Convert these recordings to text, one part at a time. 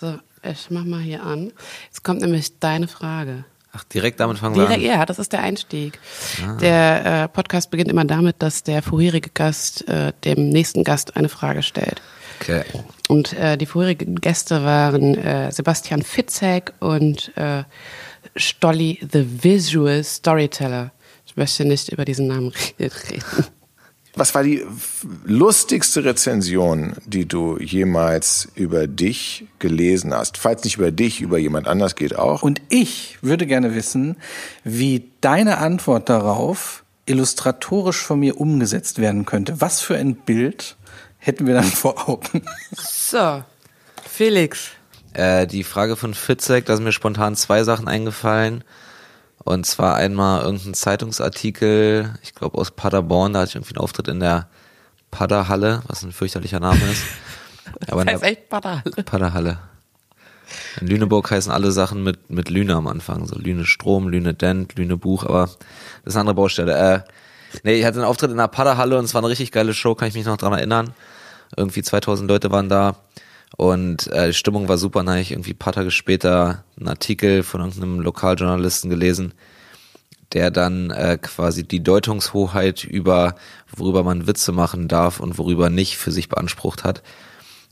So, ich mach mal hier an. Jetzt kommt nämlich deine Frage. Ach, direkt damit fangen wir Direkt, an. ja, das ist der Einstieg. Der äh, Podcast beginnt immer damit, dass der vorherige Gast äh, dem nächsten Gast eine Frage stellt. Okay. Und äh, die vorherigen Gäste waren äh, Sebastian Fitzek und äh, Stolly the Visual Storyteller. Ich möchte nicht über diesen Namen reden. Was war die lustigste Rezension, die du jemals über dich gelesen hast? Falls nicht über dich, über jemand anders geht auch. Und ich würde gerne wissen, wie deine Antwort darauf illustratorisch von mir umgesetzt werden könnte. Was für ein Bild hätten wir dann vor Augen? So, Felix. Äh, die Frage von Fitzek, da sind mir spontan zwei Sachen eingefallen. Und zwar einmal irgendein Zeitungsartikel, ich glaube aus Paderborn, da hatte ich irgendwie einen Auftritt in der Paderhalle, was ein fürchterlicher Name ist. Aber Das ist der echt Badal. Paderhalle. In Lüneburg heißen alle Sachen mit, mit Lüne am Anfang. So Lüne Strom, Lüne Dent, Lüne Buch, aber das ist eine andere Baustelle. Äh, nee, ich hatte einen Auftritt in der Paderhalle und es war eine richtig geile Show, kann ich mich noch dran erinnern. Irgendwie 2000 Leute waren da und äh, die Stimmung war super. Dann habe ich irgendwie ein paar Tage später einen Artikel von irgendeinem Lokaljournalisten gelesen, der dann äh, quasi die Deutungshoheit über, worüber man Witze machen darf und worüber nicht, für sich beansprucht hat.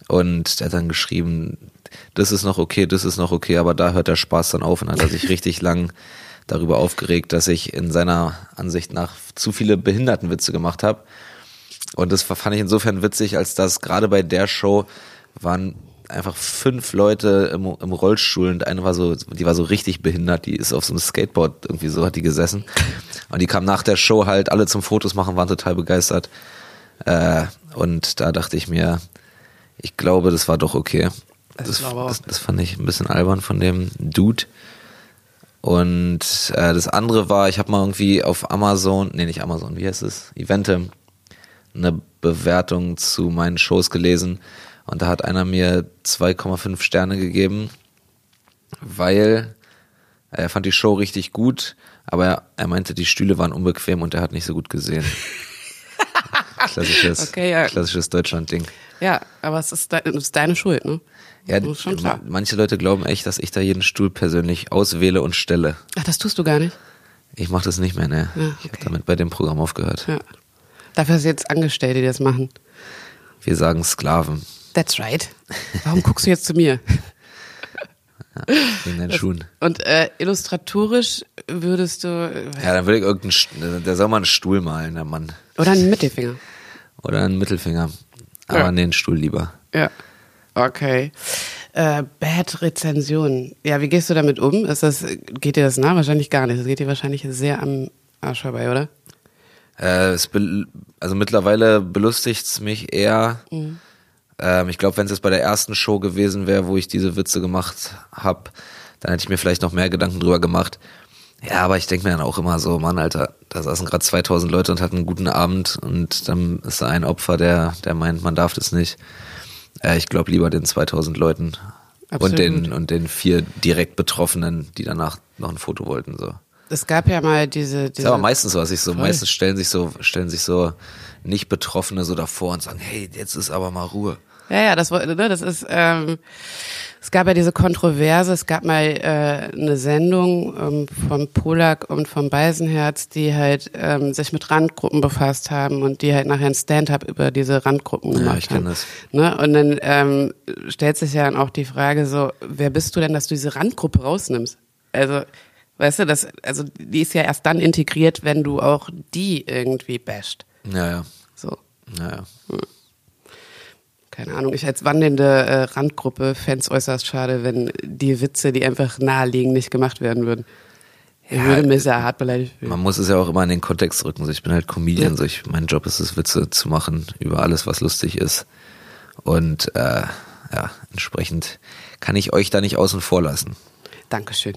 Und der hat dann geschrieben, das ist noch okay, das ist noch okay, aber da hört der Spaß dann auf und hat er sich richtig lang darüber aufgeregt, dass ich in seiner Ansicht nach zu viele Behindertenwitze gemacht habe. Und das fand ich insofern witzig, als dass gerade bei der Show waren einfach fünf Leute im, im Rollstuhl und eine war so, die war so richtig behindert, die ist auf so einem Skateboard irgendwie so, hat die gesessen. Und die kam nach der Show halt alle zum Fotos machen, waren total begeistert. Äh, und da dachte ich mir, ich glaube, das war doch okay. Das, das, das fand ich ein bisschen albern von dem Dude. Und äh, das andere war, ich habe mal irgendwie auf Amazon, nee, nicht Amazon, wie heißt es? Eventim, eine Bewertung zu meinen Shows gelesen. Und da hat einer mir 2,5 Sterne gegeben, weil er fand die Show richtig gut, aber er, meinte, die Stühle waren unbequem und er hat nicht so gut gesehen. Klassisches, Okay, ja. klassisches Deutschland-Ding. Ja, aber es ist, de es ist deine Schuld, ne? Ja, schon klar. manche Leute glauben echt, dass ich da jeden Stuhl persönlich auswähle und stelle. Ach, das tust du gar nicht. Ich mache das nicht mehr, ne? Ja, Ich habe okay. damit bei dem Programm aufgehört. Ja. Dafür du jetzt Angestellte, die das machen. Wir sagen Sklaven That's right. Warum guckst du jetzt zu mir? in den Schuhen. Und äh, illustratorisch würdest du äh, Ja, dann würde ich irgendeinen, der soll mal einen Stuhl malen, der Mann. oder einen Mittelfinger. Oder einen Mittelfinger. Aber Ja. einen Stuhl lieber. Ja. Okay. Äh, Bad Rezension. Ja, wie gehst du damit um? Ist das, geht dir das nah? Wahrscheinlich gar nicht. Das geht dir wahrscheinlich sehr am Arsch vorbei, oder? Äh, es be also mittlerweile belustigt's mich eher. Mhm. Ähm, ich glaube, wenn es jetzt bei der ersten Show gewesen wäre, wo ich diese Witze gemacht hab, dann hätte ich mir vielleicht noch mehr Gedanken drüber gemacht. Ja, aber ich denke mir dann auch immer so, Mann, Alter, da saßen gerade 2000 Leute und hatten einen guten Abend und dann ist da ein Opfer, der, der meint, man darf das nicht. Äh, ich glaube lieber den 2000 Leuten Absolut. und den, und den vier direkt Betroffenen, die danach noch ein Foto wollten, so. Es gab ja mal diese. Das ist diese aber meistens so, was ich so, Voll. meistens stellen sich so, stellen sich so nicht Betroffene so davor und sagen, hey, jetzt ist aber mal Ruhe. Ja, ja, das, ne, das ist, ähm, es gab ja diese Kontroverse, es gab mal äh, eine Sendung ähm, vom Polak und vom Beisenherz, die halt ähm, sich mit Randgruppen befasst haben und die halt nachher ein Stand-up über diese Randgruppen Ja, gemacht ich kenn haben. das. Ne? Und dann ähm, stellt sich ja dann auch die Frage so, wer bist du denn, dass du diese Randgruppe rausnimmst? Also, weißt du, das, also die ist ja erst dann integriert, wenn du auch die irgendwie basht. Ja, ja, So. ja, ja. Keine Ahnung, ich als wandelnde äh, Randgruppe fände es äußerst schade, wenn die Witze, die einfach naheliegen, nicht gemacht werden würden. Ich Ja, würde mich sehr hart beleidigt fühlen. Man muss es ja auch immer in den Kontext rücken. So, ich bin halt Comedian, so ich, mein Job ist es, Witze zu machen über alles, was lustig ist. Und äh, ja, entsprechend kann ich euch da nicht außen vor lassen. Dankeschön.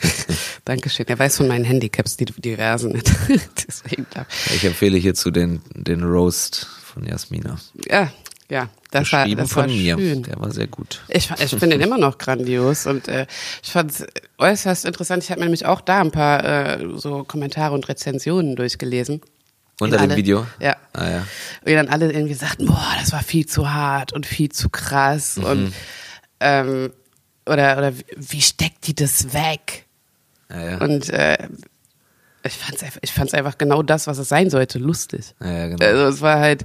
Dankeschön. Er weiß von meinen Handicaps, die diversen. Deswegen, Ich empfehle hierzu den, den Roast von Jasmina. ja, ja, das war, das war von mir. schön. Der war sehr gut. Ich, ich finde den immer noch grandios und äh, ich fand es äußerst interessant. Ich habe mir nämlich auch da ein paar äh, so Kommentare und Rezensionen durchgelesen. Unter dem alle- Video? Ja. Ah, ja. Und dann alle irgendwie sagten, boah, das war viel zu hart und viel zu krass. Mhm. Und ähm, oder, oder wie steckt die das weg? Ja, ja. Und äh, ich fand's einfach, ich fand's einfach genau das, was es sein sollte, lustig. Ja, ja, genau. Also es war halt,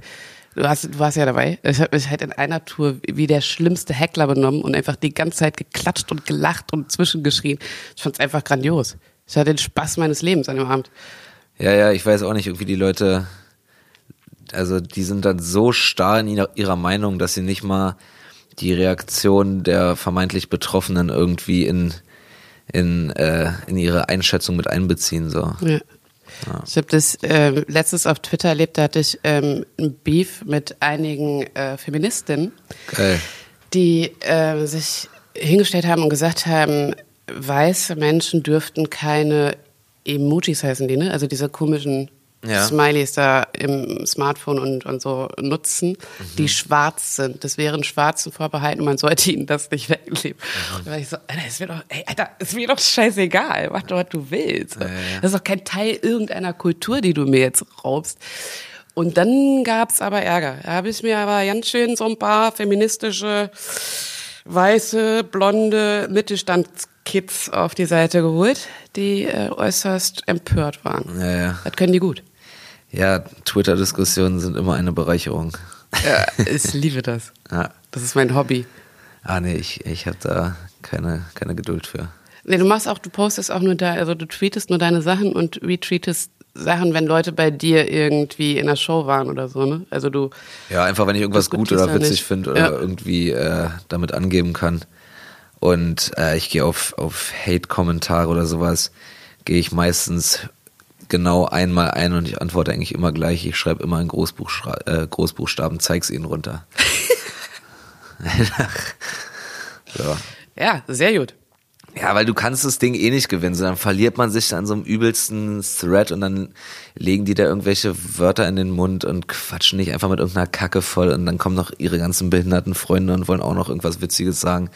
du, hast, du warst ja dabei. Ich habe mich halt in einer Tour wie der schlimmste Heckler benommen und einfach die ganze Zeit geklatscht und gelacht und zwischengeschrien. Ich fand's einfach grandios. Ich hatte den Spaß meines Lebens an dem Abend. Ja, ja, ich weiß auch nicht, irgendwie die Leute, also die sind dann so starr in ihrer, ihrer Meinung, dass sie nicht mal die Reaktion der vermeintlich Betroffenen irgendwie in, in, äh, in ihre Einschätzung mit einbeziehen. So. Ja. Ich habe das äh, letztens auf Twitter erlebt, da hatte ich ähm, ein Beef mit einigen äh, Feministinnen, Geil. die äh, sich hingestellt haben und gesagt haben, weiße Menschen dürften keine Emojis heißen die, ne? Also diese komischen Ja. Smileys da im Smartphone und, und so nutzen, die schwarz sind. Das wären Schwarzen vorbehalten und man sollte ihnen das nicht wegnehmen. Da war ich so, Alter, ist mir doch, ey, Alter, ist mir doch scheißegal, mach doch, was du willst. Das ist doch kein Teil irgendeiner Kultur, die du mir jetzt raubst. Und dann gab's aber Ärger. Da habe ich mir aber ganz schön so ein paar feministische, weiße, blonde Mittelstandskids auf die Seite geholt, die äh, äußerst empört waren. Ja, ja. Das können die gut. Ja, Twitter-Diskussionen sind immer eine Bereicherung. Ja, ich liebe das. Ja. Das ist mein Hobby. Ah, nee, ich, ich habe da keine, keine Geduld für. Nee, du machst auch, du postest auch nur da, also du tweetest nur deine Sachen und retweetest Sachen, wenn Leute bei dir irgendwie in der Show waren oder so, ne? Also du, Ja, einfach wenn ich irgendwas gut oder witzig finde oder Ja. irgendwie äh, damit angeben kann. Und äh, ich gehe auf, auf Hate-Kommentare oder sowas, gehe ich meistens genau einmal ein und ich antworte eigentlich immer gleich. Ich schreibe immer in Großbuchschra äh, Großbuchstaben, zeig's ihnen runter. so. ja, sehr gut. Ja, weil du kannst das Ding eh nicht gewinnen, sondern verliert man sich an so einem übelsten Thread und dann legen die da irgendwelche Wörter in den Mund und quatschen nicht einfach mit irgendeiner Kacke voll und dann kommen noch ihre ganzen behinderten Freunde und wollen auch noch irgendwas Witziges sagen.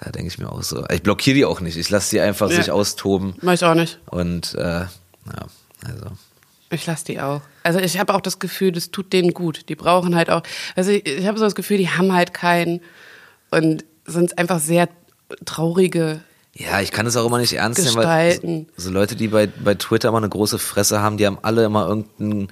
Da denke ich mir auch so. Ich blockiere die auch nicht. Ich lasse die einfach Ja. sich austoben Mach ich auch nicht. und äh, ja, also. Ich lasse die auch. Also ich habe auch das Gefühl, das tut denen gut. Die brauchen halt auch, also ich, ich habe so das Gefühl, die haben halt keinen und sind einfach sehr traurige Ja, ich kann es auch immer nicht ernst nehmen, weil Gestalten. so, so Leute, die bei, bei Twitter immer eine große Fresse haben, die haben alle immer irgendeinen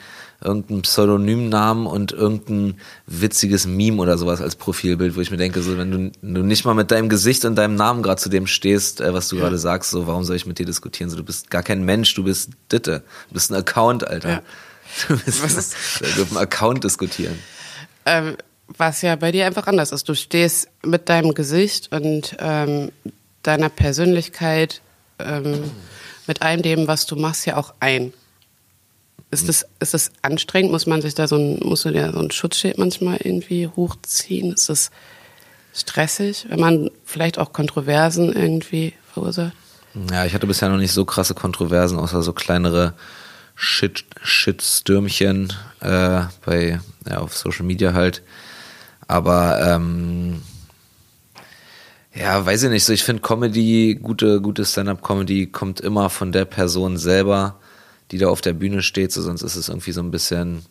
irgendeinen Pseudonymnamen und irgendein witziges Meme oder sowas als Profilbild, wo ich mir denke, so wenn du, du nicht mal mit deinem Gesicht und deinem Namen gerade zu dem stehst, äh, was du gerade sagst, so warum soll ich mit dir diskutieren? So du bist gar kein Mensch, du bist Ditte, du bist ein Account, Alter. Ja. Du bist wir auf einem Account diskutieren. ähm, was ja bei dir einfach anders ist. Du stehst mit deinem Gesicht und ähm, deiner Persönlichkeit, ähm, mit allem dem, was du machst, ja auch ein. Ist das, ist das anstrengend? Muss man sich da so ein, musst du dir so ein Schutzschild manchmal irgendwie hochziehen? Ist das stressig, wenn man vielleicht auch Kontroversen irgendwie verursacht? Ja, ich hatte bisher noch nicht so krasse Kontroversen, außer so kleinere Shit, Shitstürmchen äh, bei ja, auf Social Media halt. Aber ähm, ja, weiß ich nicht. So, ich finde Comedy, gute, gute Stand-up-Comedy kommt immer von der Person selber, die da auf der Bühne steht. So, sonst ist es irgendwie so ein bisschen,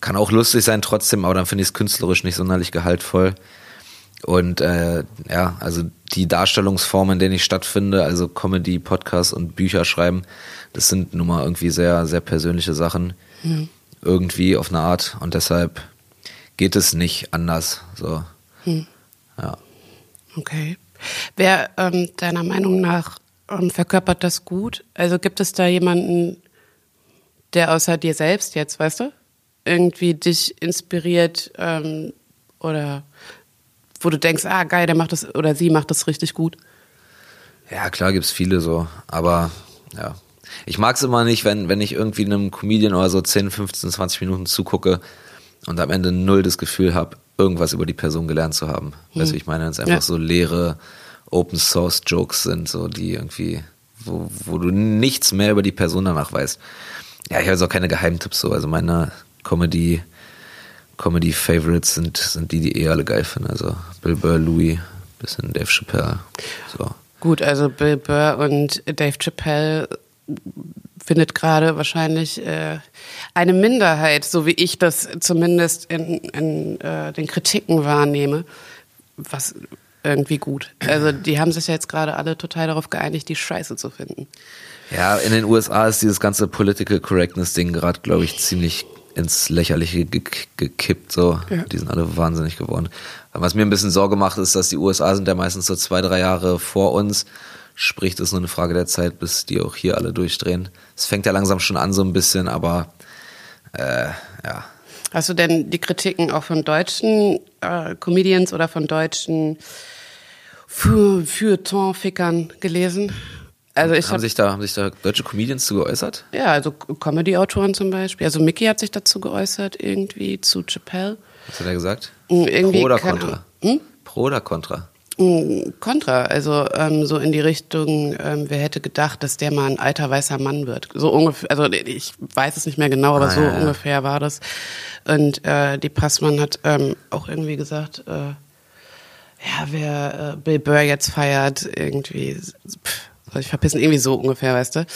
kann auch lustig sein trotzdem, aber dann finde ich es künstlerisch nicht sonderlich gehaltvoll. Und äh, ja, also die Darstellungsformen, in denen ich stattfinde, also Comedy, Podcast und Bücher schreiben, das sind nun mal irgendwie sehr, sehr persönliche Sachen. Irgendwie auf eine Art. Und deshalb geht es nicht anders. So. Ja. Okay. Wer ähm, deiner Meinung nach ähm, verkörpert das gut? Also gibt es da jemanden, der außer dir selbst jetzt, weißt du, irgendwie dich inspiriert ähm, oder wo du denkst, ah geil, der macht das oder sie macht das richtig gut? Ja, klar gibt's viele so, aber ja. Ich mag's immer nicht, wenn, wenn ich irgendwie einem Comedian oder so 10, 15, 20 Minuten zugucke und am Ende null das Gefühl habe, irgendwas über die Person gelernt zu haben. Weißt du, ich meine? Wenn es einfach Ja. so leere Open Source Jokes sind, so die irgendwie, wo, wo du nichts mehr über die Person danach weißt. Ja, ich habe jetzt auch keine Geheimtipps so. Also meine Comedy, Comedy Favorites sind, sind die, die eh alle geil finden. Also Bill Burr, Louis, bisschen Dave Chappelle. So. Gut, also Bill Burr und Dave Chappelle findet gerade wahrscheinlich äh, eine Minderheit, so wie ich das zumindest in, in äh, den Kritiken wahrnehme. Was irgendwie gut. Also die haben sich ja jetzt gerade alle total darauf geeinigt, die Scheiße zu finden. Ja, in den USA ist dieses ganze Political Correctness Ding gerade, glaube ich, ziemlich ins Lächerliche ge gekippt. So, Ja. die sind alle wahnsinnig geworden. Was mir ein bisschen Sorge macht, ist, dass die USA sind ja meistens so zwei, drei Jahre vor uns. Sprich, das ist nur eine Frage der Zeit, bis die auch hier alle durchdrehen. Es fängt ja langsam schon an so ein bisschen, aber äh, ja. Hast du denn die Kritiken auch von deutschen äh, Comedians oder von deutschen Feu- Feuilleton-Fickern gelesen? Also ich haben habe sich da haben sich da deutsche Comedians zu geäußert? ja, also Comedy-Autoren zum Beispiel. Also Mickey hat sich dazu geäußert irgendwie zu Chappelle. Was hat er gesagt? Mm, irgendwie, Pro oder Contra? Ahnung. Pro oder Contra? Mm, Contra, also ähm, so in die Richtung, ähm, wer hätte gedacht, dass der mal ein alter weißer Mann wird. So ungefähr, also ich weiß es nicht mehr genau, aber Ah, so ja, ja. ungefähr war das. Und äh, die Passmann hat ähm, auch irgendwie gesagt, äh, ja, wer äh, Bill Burr jetzt feiert, irgendwie, pff, soll ich verpissen, irgendwie so ungefähr, weißt du.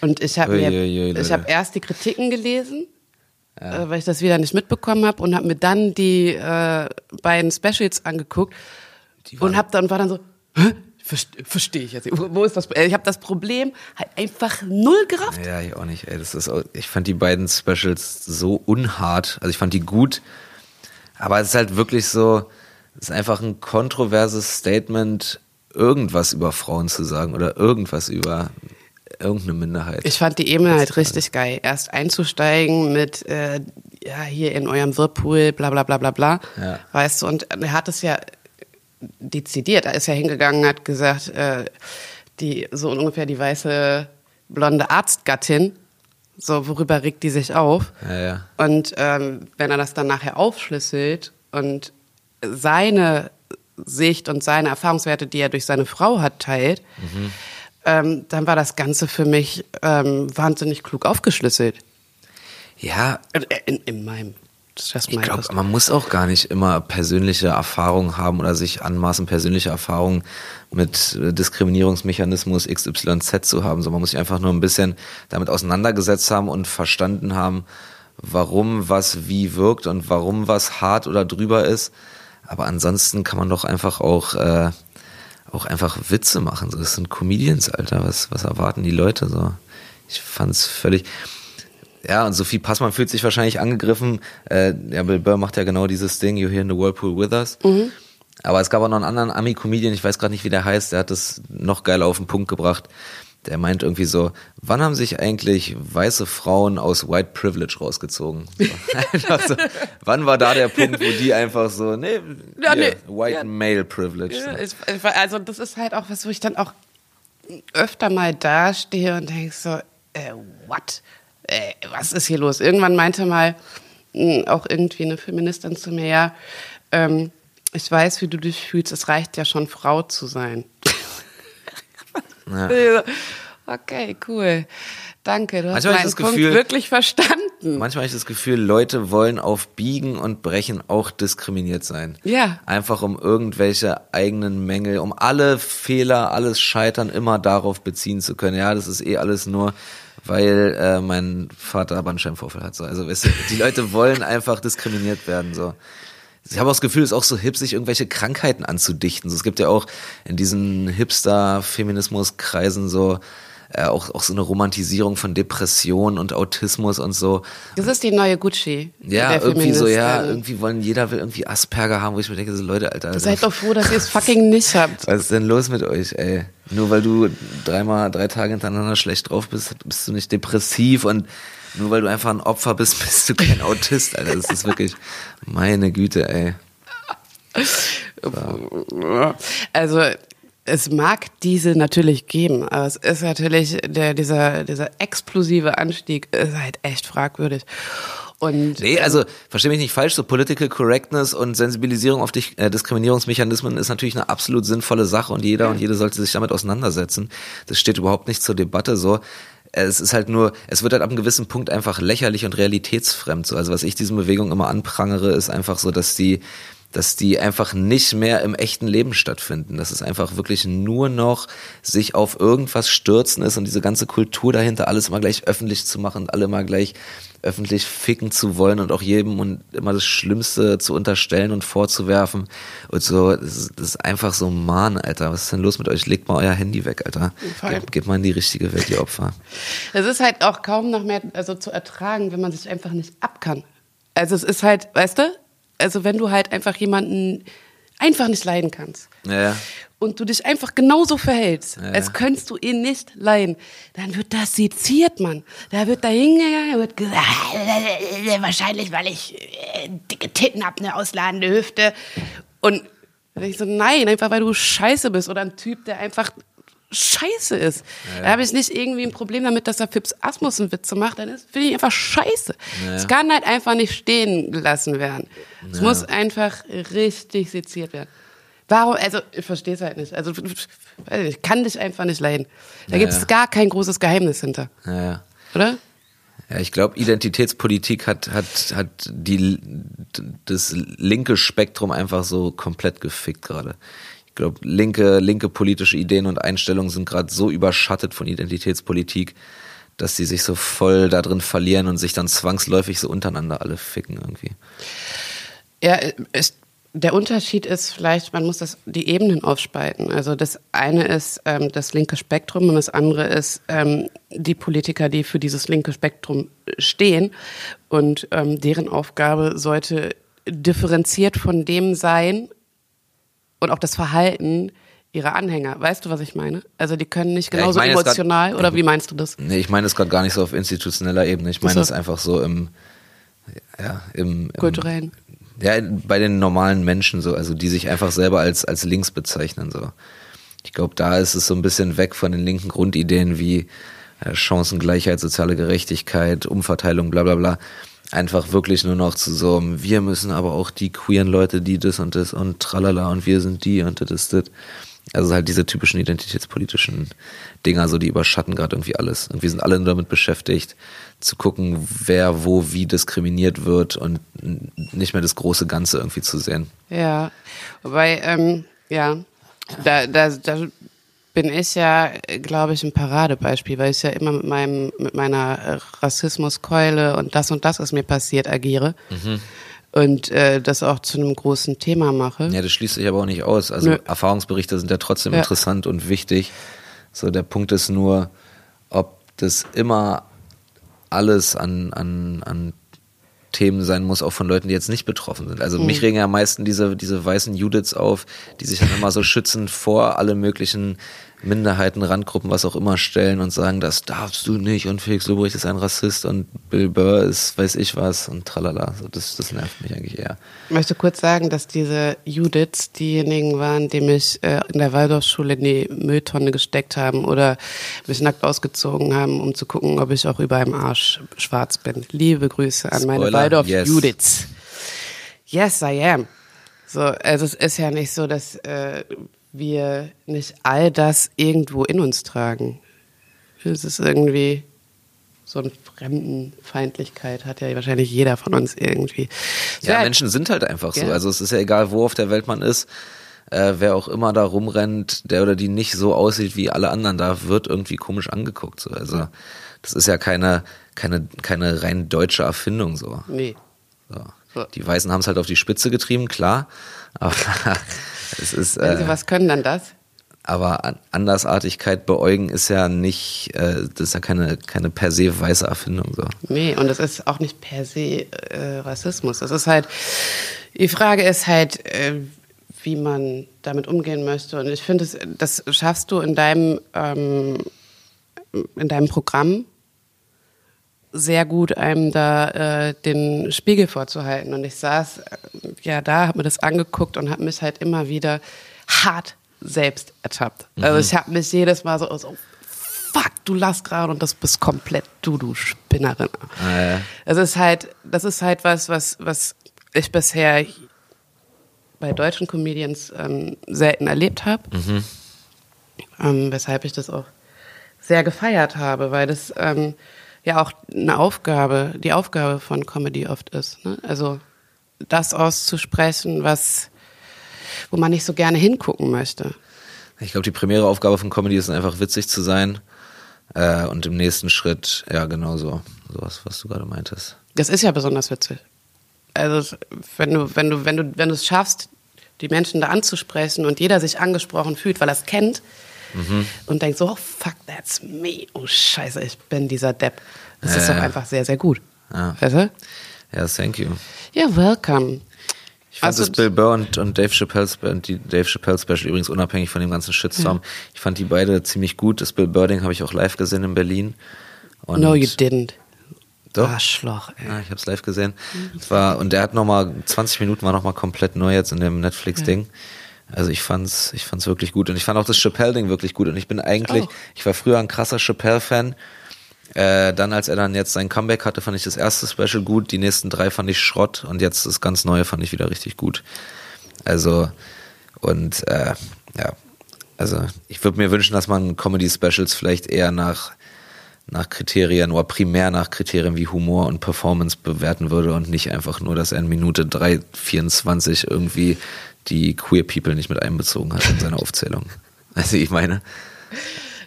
Und ich habe habe erst die Kritiken gelesen, äh, weil ich das wieder nicht mitbekommen habe und habe mir dann die äh, beiden Specials angeguckt und hab dann war dann so, hä? Verstehe versteh ich jetzt nicht. Wo, ist das? Ich habe das Problem halt einfach null gerafft. Ja, ich auch nicht. Ey, das ist auch, ich fand die beiden Specials so unhart. Also ich fand die gut, aber es ist halt wirklich so, es ist einfach ein kontroverses Statement, irgendwas über Frauen zu sagen oder irgendwas über irgendeine Minderheit. Ich fand die Ebene halt richtig geil. Erst einzusteigen mit, äh, ja, hier in eurem Whirlpool, bla bla bla bla bla. Ja. Weißt du, und er hat es ja dezidiert. Er ist ja hingegangen, hat gesagt, äh, die, so ungefähr die weiße blonde Arztgattin, so worüber regt die sich auf? Ja, ja. Und ähm, wenn er das dann nachher aufschlüsselt und seine Sicht und seine Erfahrungswerte, die er durch seine Frau hat, teilt, Mhm. ähm, dann war das Ganze für mich ähm, wahnsinnig klug aufgeschlüsselt. ja, In, in, in meinem, ich glaube, man muss auch gar nicht immer persönliche Erfahrungen haben oder sich anmaßen, persönliche Erfahrungen mit äh, Diskriminierungsmechanismus XYZ zu haben. So, man muss sich einfach nur ein bisschen damit auseinandergesetzt haben und verstanden haben, warum was wie wirkt und warum was hart oder drüber ist. Aber ansonsten kann man doch einfach auch, äh, auch einfach Witze machen. So, das sind Comedians, Alter. Was, was erwarten die Leute so? Ich fand's völlig. Ja, und Sophie Passmann fühlt sich wahrscheinlich angegriffen. Äh, ja, Bill Burr macht ja genau dieses Ding, You're here in the whirlpool with us. Aber es gab auch noch einen anderen Ami-Comedian, ich weiß gerade nicht, wie der heißt, der hat das noch geiler auf den Punkt gebracht. Der meint irgendwie so, wann haben sich eigentlich weiße Frauen aus White Privilege rausgezogen? So. So, wann war da der Punkt, wo die einfach so, nee, Ja, hier, nee, White ja. Male Privilege. Ja, ich, ich, also das ist halt auch was, wo ich dann auch öfter mal dastehe und denke so, äh, what? Äh, was ist hier los? Irgendwann meinte mal mh, auch irgendwie eine Feministin zu mir, ja, ähm, ich weiß, wie du dich fühlst, es reicht ja schon, Frau zu sein. Ja. Okay, cool. Danke, du hast Manchmal ich meinen das Punkt Gefühl- wirklich verstanden. Manchmal habe ich das Gefühl, Leute wollen auf Biegen und Brechen auch diskriminiert sein. Ja. Einfach um irgendwelche eigenen Mängel, um alle Fehler, alles Scheitern immer darauf beziehen zu können. Ja, das ist eh alles nur, weil äh, mein Vater Bandscheibenvorfall hat. So. Also weißt du, die Leute wollen einfach diskriminiert werden. So. Ich habe auch das Gefühl, es ist auch so hip, sich irgendwelche Krankheiten anzudichten. So, es gibt ja auch in diesen Hipster-Feminismus-Kreisen so äh, auch, auch so eine Romantisierung von Depression und Autismus und so. Das ist die neue Gucci. Ja, irgendwie so, ja, Feministin. irgendwie wollen, jeder will irgendwie Asperger haben, wo ich mir denke, so Leute, Alter. also, Seid doch froh, dass ihr es fucking nicht habt. was ist denn los mit euch, ey? Nur weil du dreimal, drei Tage hintereinander schlecht drauf bist, bist du nicht depressiv und nur weil du einfach ein Opfer bist, bist du kein Autist, Alter. Das ist wirklich, meine Güte, ey. Also es mag diese natürlich geben, aber es ist natürlich der, dieser, dieser explosive Anstieg ist halt echt fragwürdig. Und Nee, also versteh mich nicht falsch, so Political Correctness und Sensibilisierung auf dich, äh, Diskriminierungsmechanismen ist natürlich eine absolut sinnvolle Sache und jeder und jede sollte sich damit auseinandersetzen. Das steht überhaupt nicht zur Debatte so. Es ist halt nur, es wird halt ab einem gewissen Punkt einfach lächerlich und realitätsfremd. So. Also was ich diesen Bewegungen immer anprangere, ist einfach so, dass die dass die einfach nicht mehr im echten Leben stattfinden. Dass es einfach wirklich nur noch sich auf irgendwas stürzen ist und diese ganze Kultur dahinter, alles immer gleich öffentlich zu machen, alle mal gleich öffentlich ficken zu wollen und auch jedem und immer das Schlimmste zu unterstellen und vorzuwerfen. Und so, das ist, einfach so, Mann, Alter, was ist denn los mit euch? Legt mal euer Handy weg, Alter. Gebt, gebt mal in die richtige Welt, die Opfer. Es ist halt auch kaum noch mehr also zu ertragen, wenn man sich einfach nicht ab kann. Also es ist halt, weißt du, also wenn du halt einfach jemanden einfach nicht leiden kannst. Ja. Und du dich einfach genauso verhältst, Ja, als könntest du ihn nicht leiden, dann wird das seziert, Mann. Da wird da hingegangen, wird gesagt, wahrscheinlich, weil ich äh, dicke Titten hab, eine ausladende Hüfte. Und da denk ich so, nein, einfach weil du scheiße bist oder ein Typ, der einfach scheiße ist. Da habe ich nicht irgendwie ein Problem damit, dass er Fips Asmussen Witze macht, dann ist finde ich einfach scheiße. Es kann halt einfach nicht stehen gelassen werden. Es muss einfach richtig seziert werden. Warum, also ich verstehe es halt nicht. Also ich kann dich einfach nicht leiden. Da gibt es gar kein großes Geheimnis hinter, Ja, ja. oder? Ja, ich glaube, Identitätspolitik hat, hat, hat die, das linke Spektrum einfach so komplett gefickt gerade. Ich glaube, linke, linke politische Ideen und Einstellungen sind gerade so überschattet von Identitätspolitik, dass sie sich so voll da drin verlieren und sich dann zwangsläufig so untereinander alle ficken irgendwie. Ja, es, der Unterschied ist vielleicht, man muss das die Ebenen aufspalten. Also das eine ist ähm, das linke Spektrum und das andere ist ähm, die Politiker, die für dieses linke Spektrum stehen. Und ähm, deren Aufgabe sollte differenziert von dem sein und auch das Verhalten ihrer Anhänger. Weißt du, was ich meine? Also die können nicht Ja, ich genauso meine jetzt grad- emotional, oder wie meinst du das? Nee, ich meine es gerade gar nicht so auf institutioneller Ebene. Ich meine es so. einfach so im, ja, im, im Kulturellen. Ja, bei den normalen Menschen so, also die sich einfach selber als, als links bezeichnen so. Ich glaube, da ist es so ein bisschen weg von den linken Grundideen wie äh, Chancengleichheit, soziale Gerechtigkeit, Umverteilung, bla bla bla. Einfach wirklich nur noch zu so, wir müssen aber auch die queeren Leute, die das und das und tralala und wir sind die und das ist das. Also halt diese typischen identitätspolitischen Dinger, so die überschatten gerade irgendwie alles. Und wir sind alle nur damit beschäftigt, zu gucken, wer wo wie diskriminiert wird und nicht mehr das große Ganze irgendwie zu sehen. Ja, wobei, ähm, ja, da, da, da bin ich ja, glaube ich, ein Paradebeispiel, weil ich ja immer mit meinem, mit meiner Rassismuskeule und das und das ist mir passiert agiere und äh, das auch zu einem großen Thema mache. Ja, das schließt sich aber auch nicht aus. Also Nö. Erfahrungsberichte sind ja trotzdem Ja. interessant und wichtig. So, der Punkt ist nur, ob das immer alles an, an, an Themen sein muss, auch von Leuten, die jetzt nicht betroffen sind. Also mich regen ja am meisten diese, diese weißen Judiths auf, die sich dann immer so schützend vor alle möglichen Minderheiten, Randgruppen, was auch immer stellen und sagen, das darfst du nicht und Felix Lobrecht ist ein Rassist und Bill Burr ist weiß ich was und tralala. Das, das nervt mich eigentlich eher. Ich möchte kurz sagen, dass diese Judiths diejenigen waren, die mich äh, in der Waldorfschule in die Mülltonne gesteckt haben oder mich nackt ausgezogen haben, um zu gucken, ob ich auch über einem Arsch schwarz bin. Liebe Grüße an meine Spoiler, Waldorf-Judiths. Yes, I am. So, also es ist ja nicht so, dass äh, wir nicht all das irgendwo in uns tragen. Es ist irgendwie so eine Fremdenfeindlichkeit hat ja wahrscheinlich jeder von uns irgendwie. Ja, halt- Menschen sind halt einfach so. Ja. Also es ist ja egal, wo auf der Welt man ist. Äh, wer auch immer da rumrennt, der oder die nicht so aussieht wie alle anderen, da wird irgendwie komisch angeguckt. So. Also das ist ja keine, keine, keine rein deutsche Erfindung so. Nee. So. Die Weißen haben es halt auf die Spitze getrieben, klar. Aber es ist, Wenn sie äh, was können, dann das. aber An- Andersartigkeit beäugen ist ja nicht, äh, das ist ja keine, keine per se weiße Erfindung so. Nee, und es ist auch nicht per se äh, Rassismus. Das ist halt, die Frage ist halt, äh, wie man damit umgehen möchte. Und ich finde, es- das schaffst du in deinem, ähm, in deinem Programm sehr gut, einem da äh, den Spiegel vorzuhalten. Und ich saß äh, ja da, habe mir das angeguckt und habe mich halt immer wieder hart selbst ertappt. Also ich habe mich jedes Mal so, so fuck, du lachst gerade und das bist komplett du, du Spinnerin. ja. Das ist halt, das ist halt was, was, was ich bisher bei deutschen Comedians ähm, selten erlebt habe. Ähm, weshalb ich das auch sehr gefeiert habe, weil das ähm, ja auch eine Aufgabe, die Aufgabe von Comedy oft ist. Ne? Also das auszusprechen, was, wo man nicht so gerne hingucken möchte. Ich glaube, die primäre Aufgabe von Comedy ist einfach witzig zu sein. Äh, und im nächsten Schritt, ja, genau so. Sowas, was du gerade meintest. Das ist ja besonders witzig. Also, wenn du, wenn du, wenn du, wenn du es schaffst, die Menschen da anzusprechen und jeder sich angesprochen fühlt, weil er es kennt und denkt so, oh fuck, that's me. Oh Scheiße, ich bin dieser Depp. Das ist Ja, doch ja. einfach sehr, sehr gut. Ja. Weißt du? Ja, thank you. Ja, welcome. Ich fand Also- das Bill Burr und, und Dave Chappelle, Spe- und die Dave Chappelle Special übrigens unabhängig von dem ganzen Shitstorm. Ich fand die beide ziemlich gut. Das Bill Burr Ding habe ich auch live gesehen in Berlin. Und No, you didn't. Doch. Arschloch, ey. Ja, ich habe es live gesehen. Es war und der hat noch mal 20 Minuten war noch mal komplett neu jetzt in dem Netflix Ding. Also ich fand's, ich fand's wirklich gut und ich fand auch das Chappelle Ding wirklich gut und ich bin eigentlich, auch. ich war früher ein krasser Chappelle Fan. Äh, dann als er dann jetzt sein Comeback hatte, fand ich das erste Special gut, die nächsten drei fand ich Schrott und jetzt das ganz neue fand ich wieder richtig gut. Also und äh, ja, also ich würde mir wünschen, dass man Comedy Specials vielleicht eher nach nach Kriterien oder primär nach Kriterien wie Humor und Performance bewerten würde und nicht einfach nur, dass er in Minute 3,24 irgendwie die Queer People nicht mit einbezogen hat in seine Aufzählung. Also ich meine,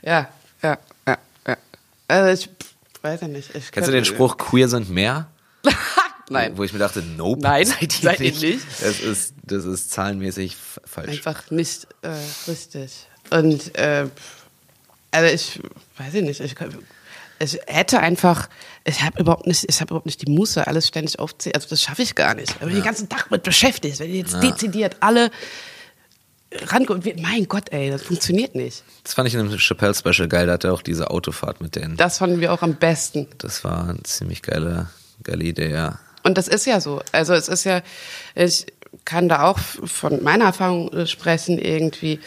Ja, ja, ja, ja. Also ich weiß ja nicht. Ich kennst du den Spruch, queer sind mehr? Nein. Wo ich mir dachte, nope. Nein, seid ihr seid ihr nicht. nicht. Das ist, das ist zahlenmäßig falsch. Einfach nicht äh, richtig. Und äh, also ich weiß ich nicht, ich, kann- ich hätte einfach, ich habe überhaupt nicht, ich habe überhaupt nicht die Muße, alles ständig aufzählen. Also das schaffe ich gar nicht. Wenn du den ganzen Tag mit beschäftigst, wenn du jetzt dezidiert alle rankommen, mein Gott, ey, das funktioniert nicht. Das fand ich in einem Chappelle-Special geil, da hat er auch diese Autofahrt mit denen. Das fanden wir auch am besten. Das war eine ziemlich geile, geile Idee, ja. Und das ist ja so. Also es ist ja, ich kann da auch von meiner Erfahrung äh, sprechen, irgendwie,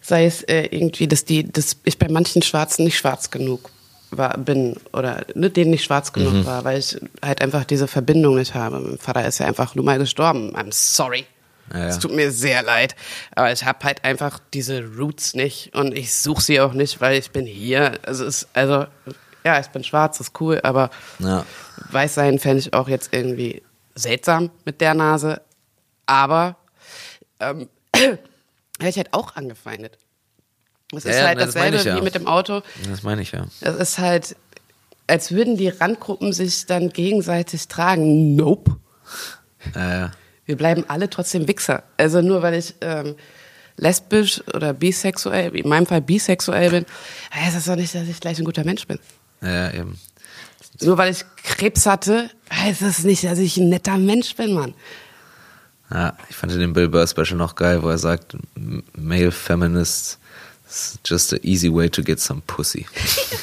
sei es äh, irgendwie, dass die, dass ich bei manchen Schwarzen nicht schwarz genug war, bin oder ne, denen nicht schwarz genug war, weil ich halt einfach diese Verbindung nicht habe. Mein Vater ist ja einfach nur mal gestorben. I'm sorry. Ja, ja. Es tut mir sehr leid, aber ich habe halt einfach diese Roots nicht und ich suche sie auch nicht, weil ich bin hier. Also es, also ja, ich bin schwarz, ist cool, aber Ja. weiß sein fände ich auch jetzt irgendwie seltsam mit der Nase, aber ähm, hätte ich halt auch angefeindet. Es Ja, ist ja, halt das dasselbe ich ja. wie mit dem Auto. Das meine ich ja. Es ist halt, als würden die Randgruppen sich dann gegenseitig tragen. Nope. Äh, Wir bleiben alle trotzdem Wichser. Also nur weil ich ähm, lesbisch oder bisexuell, in meinem Fall bisexuell bin, heißt das doch nicht, dass ich gleich ein guter Mensch bin. äh, eben. Nur weil ich Krebs hatte, heißt das nicht, dass ich ein netter Mensch bin, Mann. Ja, ich fand den Bill Burr Special noch geil, wo er sagt, "M- Male Feminists is just a easy way to get some pussy.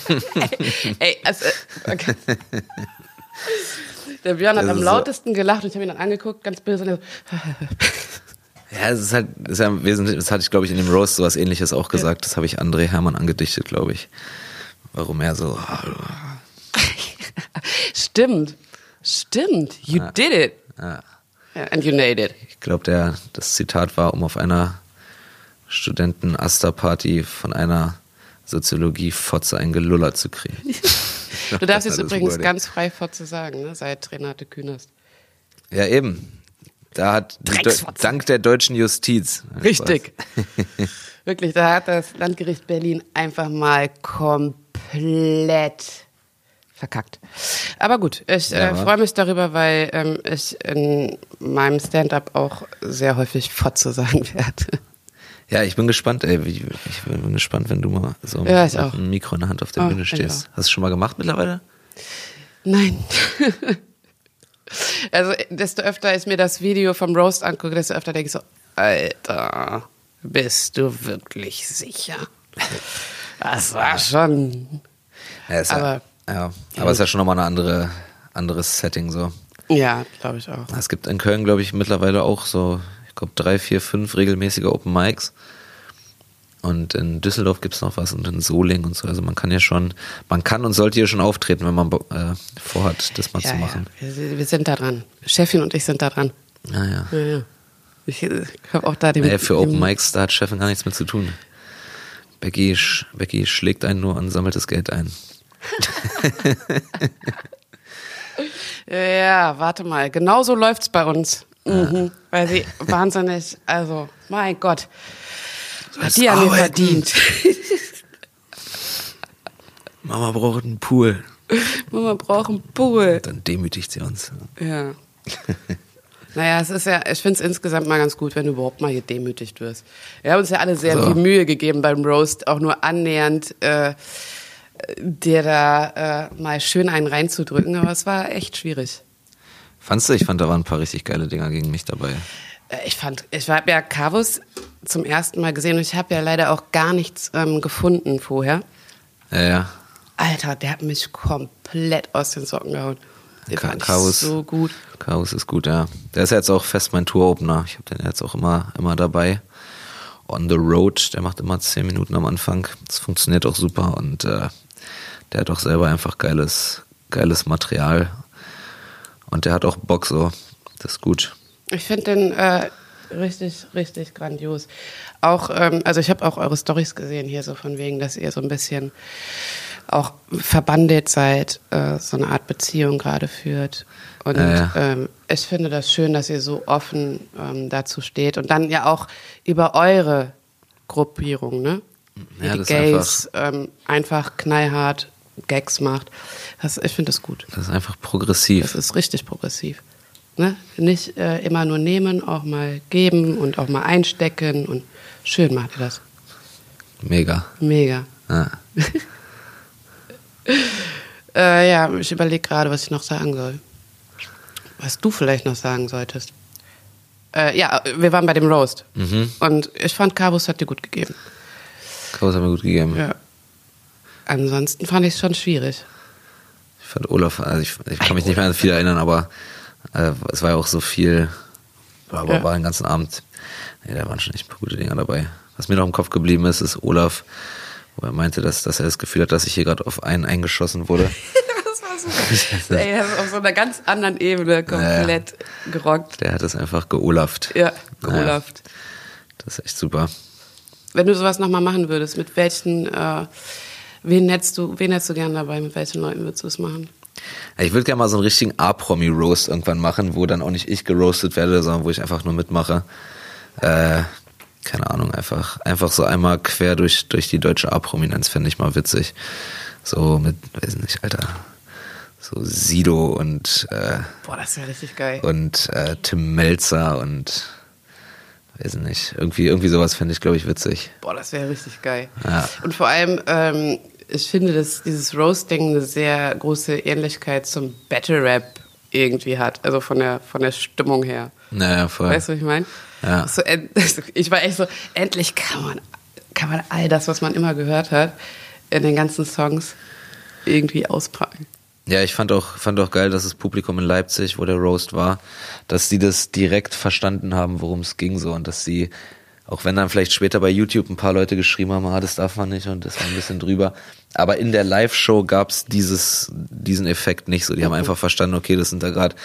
Ey, also, okay. Der Björn hat am ist so- lautesten gelacht und ich habe ihn dann angeguckt, ganz böse. und Ja, es ist halt, es ist ja wesentlich, das hatte ich glaube ich in dem Roast sowas ähnliches auch gesagt, das habe ich André Hermann angedichtet, glaube ich. Warum er so, Stimmt. Stimmt. You did it. ja. And you nailed it. ich glaube, das Zitat war, um auf einer Studenten-Aster-Party von einer Soziologie-Fotze ein Geluller zu kriegen. Du darfst jetzt übrigens Wording. ganz frei zu sagen, ne? seit Renate Künast. Ja, eben. Da hat dank der deutschen Justiz. Richtig. Wirklich, da hat das Landgericht Berlin einfach mal komplett verkackt. Aber gut, ich äh, Ja, freue mich darüber, weil ähm, ich in meinem Stand-up auch sehr häufig Fotze sagen werde. Ja, ich bin gespannt, ey. Ich bin gespannt, wenn du mal so Ja, mit einem Mikro in der Hand auf der Oh, Bühne stehst. Hast du schon mal gemacht mittlerweile? Nein. also, desto öfter ich mir das Video vom Roast angucke, desto öfter denke ich so, Alter, bist du wirklich sicher? Das war schon. Ja, Aber- ja, ja, aber es ist ja schon nochmal ein andere, anderes Setting so. Ja, glaube ich auch. Es gibt in Köln, glaube ich, mittlerweile auch so, glaube, drei, vier, fünf regelmäßige Open Mics. Und in Düsseldorf gibt's noch was und in Soling und so. Also man kann ja schon, man kann und sollte hier schon auftreten, wenn man äh, vorhat, das mal Ja, zu ja. machen. Wir, wir sind da dran. Chefin und ich sind da dran. Naja. Ja, ja. Ich habe auch da den. Naja, für Open Mics, da hat Chefin gar nichts mit zu tun. Becky, Becky schlägt einen nur und sammelt das Geld ein. Ja, warte mal. Genauso läuft's bei uns. Mhm. Weil sie wahnsinnig, also, mein Gott. Hat die arbeiten. verdient. Mama braucht einen Pool. Mama braucht einen Pool. Dann demütigt sie uns. Ja. Naja, es ist ja, ich finde es insgesamt mal ganz gut, wenn du überhaupt mal gedemütigt wirst. Wir haben uns ja alle sehr So. viel Mühe gegeben beim Roast, auch nur annähernd äh, dir da äh, mal schön einen reinzudrücken, aber es war echt schwierig. Fandst du? Ich fand, da waren ein paar richtig geile Dinger gegen mich dabei. Äh, Ich fand, ich habe ja Carvus zum ersten Mal gesehen und ich habe ja leider auch gar nichts ähm, gefunden vorher. Ja, ja. Alter, der hat mich komplett aus den Socken gehauen. Den Ka- fand Carvus. so gut. Chaos ist gut, ja. Der ist ja jetzt auch fest mein Tour-Opener. Ich habe den jetzt auch immer, immer dabei. On the Road, der macht immer zehn Minuten am Anfang. Das funktioniert auch super und äh, der hat auch selber einfach geiles, geiles Material. Und der hat auch Bock so. Das ist gut. Ich finde den äh, richtig, richtig grandios. Auch, ähm, also ich habe auch eure Stories gesehen hier so von wegen, dass ihr so ein bisschen auch verbandelt seid, äh, so eine Art Beziehung gerade führt. Und Ja. Ähm, ich finde das schön, dass ihr so offen ähm, dazu steht und dann ja auch über eure Gruppierung, ne? Ja, die Gays ähm, einfach knallhart Gags macht. Das, ich finde das gut. Das ist einfach progressiv. Das ist richtig progressiv. Ne? Nicht äh, immer nur nehmen, auch mal geben und auch mal einstecken und schön macht ihr das. Mega. Mega. Ja. Äh, ja, ich überlege gerade, was ich noch sagen soll. Was du vielleicht noch sagen solltest. Äh, ja, wir waren bei dem Roast. Mhm. Und ich fand, Carbus hat dir gut gegeben. Chaos hat mir gut gegeben. Ja. Ansonsten fand ich es schon schwierig. Ich fand Olaf, also ich, ich kann mich nicht mehr an viel erinnern, aber äh, es war ja auch so viel, aber Ja. war den ganzen Abend. Nee, da waren schon echt ein paar gute Dinger dabei. Was mir noch im Kopf geblieben ist, ist Olaf, wo er meinte, dass, dass er das Gefühl hat, dass ich hier gerade auf einen eingeschossen wurde. Das. Ey, das ist auf so einer ganz anderen Ebene komplett gerockt. Der hat es einfach geolaft. Ja, Naja, Olaf. das ist echt super. Wenn du sowas nochmal machen würdest, mit welchen, äh, wen hättest du, wen hättest du gern dabei, mit welchen Leuten würdest du es machen? Ja, Ich würde gerne mal so einen richtigen A-Promi-Roast irgendwann machen, wo dann auch nicht ich geroastet werde, sondern wo ich einfach nur mitmache. Äh, keine Ahnung, einfach, einfach so einmal quer durch, durch die deutsche A-Prominenz fände ich mal witzig. So mit, weiß nicht, Alter, so Sido und, äh, Boah, das wäre richtig geil. und äh, Tim Melzer und weiß nicht, irgendwie, irgendwie sowas fände ich, glaube ich, witzig. Boah, das wäre richtig geil. Ja. Und vor allem, ähm, ich finde, dass dieses Roasting eine sehr große Ähnlichkeit zum Battle Rap irgendwie hat. Also von der, von der Stimmung her. Naja, voll. Weißt du, was ich meine? Ja. So, ich war echt so, endlich kann man, kann man all das, was man immer gehört hat, in den ganzen Songs irgendwie auspacken. Ja, ich fand auch, fand auch geil, dass das Publikum in Leipzig, wo der Roast war, dass sie das direkt verstanden haben, worum es ging so. Und dass sie, auch wenn dann vielleicht später bei YouTube ein paar Leute geschrieben haben, ah, das darf man nicht und das war ein bisschen drüber, aber in der Live-Show gab's dieses, diesen Effekt nicht so. Die haben einfach verstanden, okay, das sind da gerade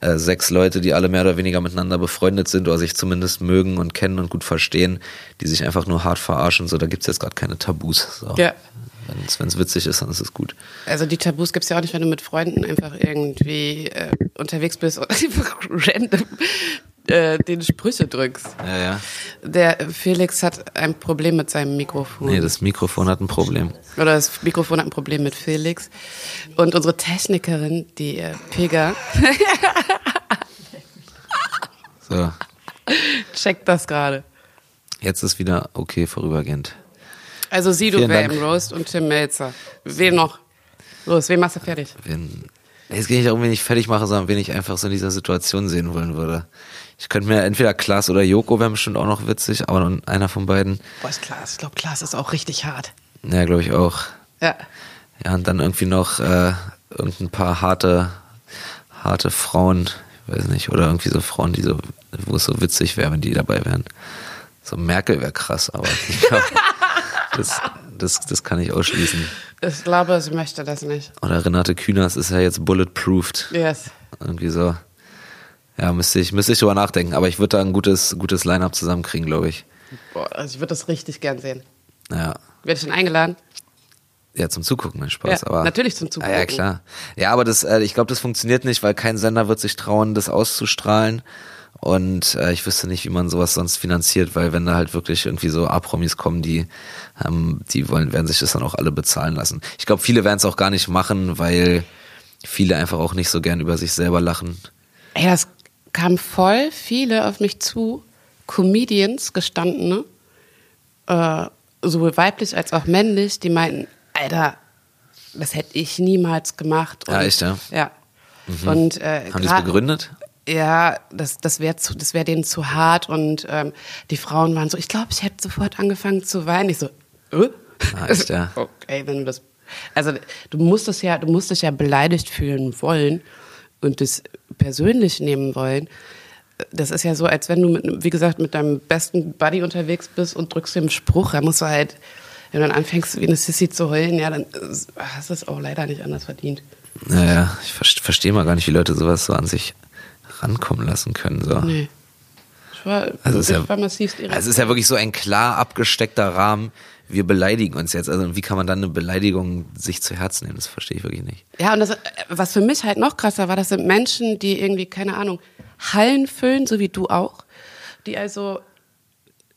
äh, sechs Leute, die alle mehr oder weniger miteinander befreundet sind oder sich zumindest mögen und kennen und gut verstehen, die sich einfach nur hart verarschen. So, da gibt's jetzt gerade keine Tabus. So. Ja. Wenn es witzig ist, dann ist es gut. Also die Tabus gibt's ja auch nicht, wenn du mit Freunden einfach irgendwie äh, unterwegs bist und einfach random äh, den Sprüche drückst. Ja, ja. Der Felix hat ein Problem mit seinem Mikrofon. Nee, das Mikrofon hat ein Problem. Oder das Mikrofon hat ein Problem mit Felix. Und unsere Technikerin, die äh, Pega, So, checkt das gerade. jetzt ist wieder okay vorübergehend. Also Sido wäre im Roast und Tim Melzer. Wen noch? Los, wen machst du fertig? Wen, es geht nicht darum, wen ich fertig mache, sondern wen ich einfach so in dieser Situation sehen wollen würde. Ich könnte mir entweder Klaas oder Joko wären bestimmt auch noch witzig, aber nun einer von beiden. Boah, ist Klaas. Ich glaube, Klaas ist auch richtig hart. Ja, glaube ich auch. Ja. Ja, und dann irgendwie noch äh, irgendein paar harte, harte Frauen, ich weiß nicht, oder irgendwie so Frauen, die so, wo es so witzig wäre, wenn die dabei wären. So Merkel wäre krass, aber ich glaub, das, das, das kann ich ausschließen. Ich glaube, sie möchte das nicht. Oder Renate Künast ist ja jetzt bulletproofed. Yes. Irgendwie so. Ja, müsste ich, müsste ich drüber nachdenken, aber ich würde da ein gutes, gutes Line-Up zusammenkriegen, glaube ich. Boah, also ich würde das richtig gern sehen. Ja. Werde ich denn eingeladen? Ja, zum Zugucken, mein Spaß. Ja, aber natürlich zum Zugucken. Ah, ja, klar. Ja, aber das, äh, ich glaube, das funktioniert nicht, weil kein Sender wird sich trauen, das auszustrahlen. Und äh, ich wüsste nicht, wie man sowas sonst finanziert, weil wenn da halt wirklich irgendwie so A-Promis kommen, die, ähm, die wollen, werden sich das dann auch alle bezahlen lassen. Ich glaube, viele werden es auch gar nicht machen, weil viele einfach auch nicht so gern über sich selber lachen. Ey, das kam voll viele auf mich zu, Comedians, gestandene, äh, sowohl weiblich als auch männlich, die meinten, Alter, das hätte ich niemals gemacht. Ja, echt, ja? Ja. Und, äh, Haben die es begründet? Ja, das, das wäre das wär denen zu hart und ähm, die Frauen waren so, ich glaube, ich hätte sofort angefangen zu weinen. Ich so, äh? Ah, echt, ja. Okay, wenn du das. Also du musst es ja, du musst dich ja beleidigt fühlen wollen und das persönlich nehmen wollen. Das ist ja so, als wenn du mit, wie gesagt, mit deinem besten Buddy unterwegs bist und drückst dem Spruch, da musst du halt, wenn du dann anfängst, wie eine Sissy zu heulen, ja, dann hast du es auch leider nicht anders verdient. Naja, ich ver- verstehe mal gar nicht, wie Leute sowas so an sich rankommen lassen können. So. Nee. Ich war, Also es ist ich ja- war massivst irritiert. Also es ist ja wirklich so ein klar abgesteckter Rahmen. Wir beleidigen uns jetzt. Also wie kann man dann eine Beleidigung sich zu Herzen nehmen? Das verstehe ich wirklich nicht. Ja, und das, was für mich halt noch krasser war, das sind Menschen, die irgendwie, keine Ahnung, Hallen füllen, so wie du auch, die also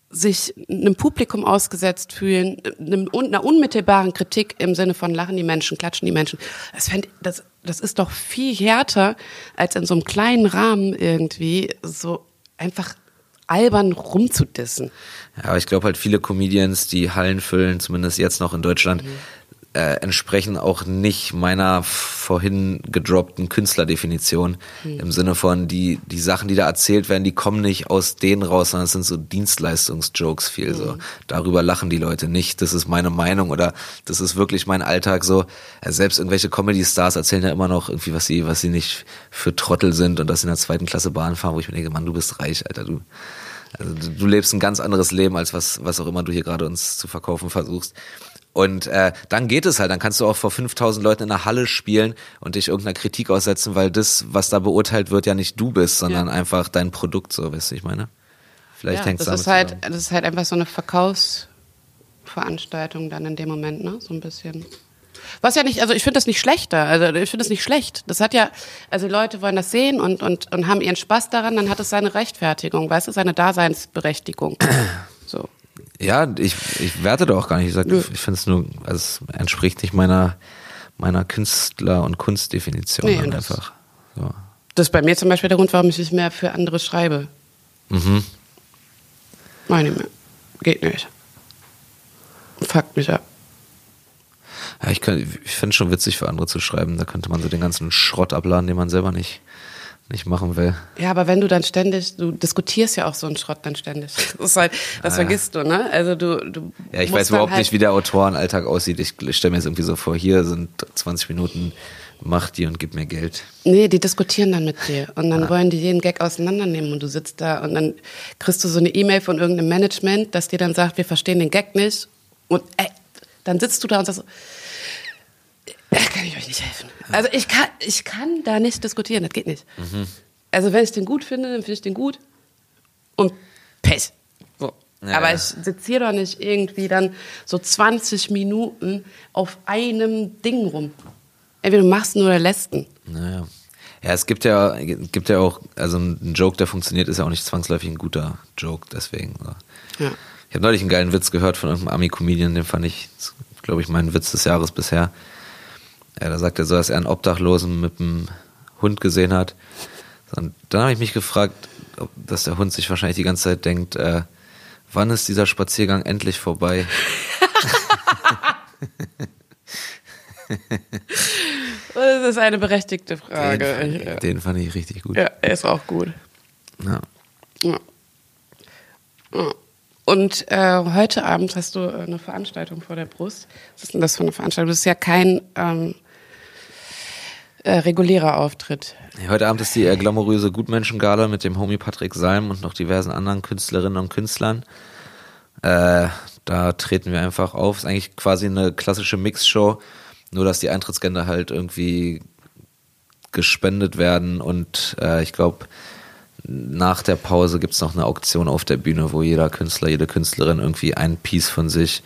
sich einem Publikum ausgesetzt fühlen, einer unmittelbaren Kritik im Sinne von lachen die Menschen, klatschen die Menschen. Das, fänd, das, das ist doch viel härter, als in so einem kleinen Rahmen irgendwie so einfach albern rumzudissen. Ja, aber ich glaube halt viele Comedians, die Hallen füllen, zumindest jetzt noch in Deutschland, äh, entsprechen auch nicht meiner vorhin gedroppten Künstlerdefinition. Im Sinne von, die, die Sachen, die da erzählt werden, die kommen nicht aus denen raus, sondern es sind so Dienstleistungsjokes viel so. Darüber lachen die Leute nicht. Das ist meine Meinung oder das ist wirklich mein Alltag so. Äh, selbst irgendwelche Comedy-Stars erzählen ja immer noch irgendwie, was sie, was sie nicht für Trottel sind und dass sie in der zweiten Klasse Bahn fahren, wo ich mir denke, Mann, du bist reich, Alter, du. Also du, du lebst ein ganz anderes Leben, als was, was auch immer du hier gerade uns zu verkaufen versuchst. Und äh, dann geht es halt, dann kannst du auch vor 5000 Leuten in einer Halle spielen und dich irgendeiner Kritik aussetzen, weil das, was da beurteilt wird, ja nicht du bist, sondern Ja. einfach dein Produkt, so weißt du, ich meine. Vielleicht Ja, hängt es das damit ist halt, zusammen. das ist halt einfach so eine Verkaufsveranstaltung dann in dem Moment, ne? So ein bisschen. Was ja nicht, also ich finde das nicht schlechter, also ich finde das nicht schlecht. Das hat ja, also Leute wollen das sehen und, und, und haben ihren Spaß daran, dann hat es seine Rechtfertigung, weißt du, seine Daseinsberechtigung. So. Ja, ich, ich werte da auch gar nicht. Ich, sag, Nö. ich finde es nur, also es entspricht nicht meiner, meiner Künstler- und Kunstdefinition Nee, und das- einfach. So. Das ist bei mir zum Beispiel der Grund, warum ich nicht mehr für andere schreibe. Mhm. Meine. Geht nicht. Fuckt mich ab. Ja, ich, kann- ich finde es schon witzig für andere zu schreiben. Da könnte man so den ganzen Schrott abladen, den man selber nicht, nicht machen will. Ja, aber wenn du dann ständig, du diskutierst ja auch so einen Schrott dann ständig. Das halt, das vergisst du, ne? Also du, du Ja, ich weiß überhaupt halt, nicht, wie der Autorenalltag aussieht. Ich stelle mir jetzt irgendwie so vor, hier sind 20 Minuten, mach die und gib mir Geld. Nee, die diskutieren dann mit dir und dann wollen die jeden Gag auseinandernehmen und du sitzt da und dann kriegst du so eine E-Mail von irgendeinem Management, das dir dann sagt, wir verstehen den Gag nicht und ey, dann sitzt du da und sagst "Äh, kann ich euch nicht helfen. Also ich kann, ich kann da nicht diskutieren, das geht nicht. Mhm. Also wenn ich den gut finde, dann finde ich den gut und Pech. So. Ja, Aber ich sitze hier doch nicht irgendwie dann so 20 Minuten auf einem Ding rum. Entweder du machst ihn oder lässt ihn. Naja. Ja, es gibt ja, gibt ja auch, also ein Joke, der funktioniert, ist ja auch nicht zwangsläufig ein guter Joke, deswegen. Ja. Ich habe neulich einen geilen Witz gehört von irgendeinem Ami-Comedian, den fand ich, glaube ich, mein Witz des Jahres bisher. Ja, da sagt er so, dass er einen Obdachlosen mit einem Hund gesehen hat. Und dann habe ich mich gefragt, ob, dass der Hund sich wahrscheinlich die ganze Zeit denkt, äh, wann ist dieser Spaziergang endlich vorbei? Das ist eine berechtigte Frage. Den, fand, den fand ich richtig gut. ja, er ist auch gut. Ja. Ja. Ja. Und äh, heute Abend hast du äh, eine Veranstaltung vor der Brust. Was ist denn das für eine Veranstaltung? Das ist ja kein ähm, äh, regulärer Auftritt. Heute Abend ist die äh, glamouröse Gutmenschengala mit dem Homie Patrick Salm und noch diversen anderen Künstlerinnen und Künstlern. Äh, da treten wir einfach auf. Ist eigentlich quasi eine klassische Mixshow, nur dass die Eintrittsgelder halt irgendwie gespendet werden und äh, ich glaube, nach der Pause gibt's noch eine Auktion auf der Bühne, wo jeder Künstler, jede Künstlerin irgendwie ein Piece von sich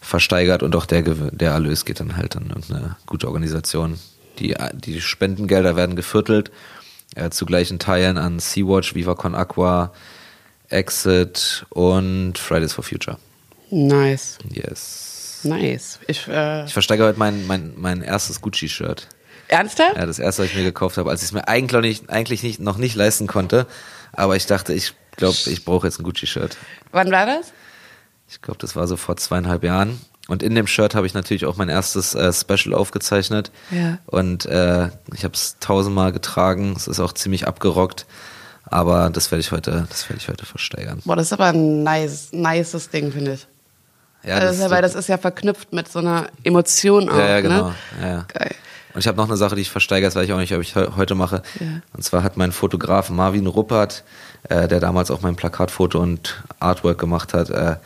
versteigert und auch der, der Erlös geht dann halt an irgendeine gute Organisation. Die, die Spendengelder werden geviertelt, äh, zu gleichen Teilen an Sea-Watch, Viva Con Aqua, Exit und Fridays for Future. Nice. Yes. Nice. Ich, äh, Ich versteigere heute mein, mein, mein erstes Gucci-Shirt. ernsthaft? Ja, das erste, was ich mir gekauft habe, als ich es mir eigentlich, nicht, eigentlich nicht, noch nicht leisten konnte. Aber ich dachte, ich glaube, ich brauche jetzt ein Gucci-Shirt. Wann war das? Ich glaube, das war so vor zweieinhalb Jahren. Und in dem Shirt habe ich natürlich auch mein erstes äh, Special aufgezeichnet. Ja. Und äh, ich habe es tausendmal getragen. Es ist auch ziemlich abgerockt. Aber das werde ich heute, das werde ich heute versteigern. Boah, das ist aber ein nice, nices Ding, finde ich. Ja, das ist ja, weil das ist ja verknüpft mit so einer Emotion auch. ja, ja, genau. Ne? Ja, ja. Geil. Und ich habe noch eine Sache, die ich versteigere, das weiß ich auch nicht, ob ich he- heute mache. Ja. Und zwar hat mein Fotograf Marvin Ruppert, äh, der damals auch mein Plakatfoto und Artwork gemacht hat, äh,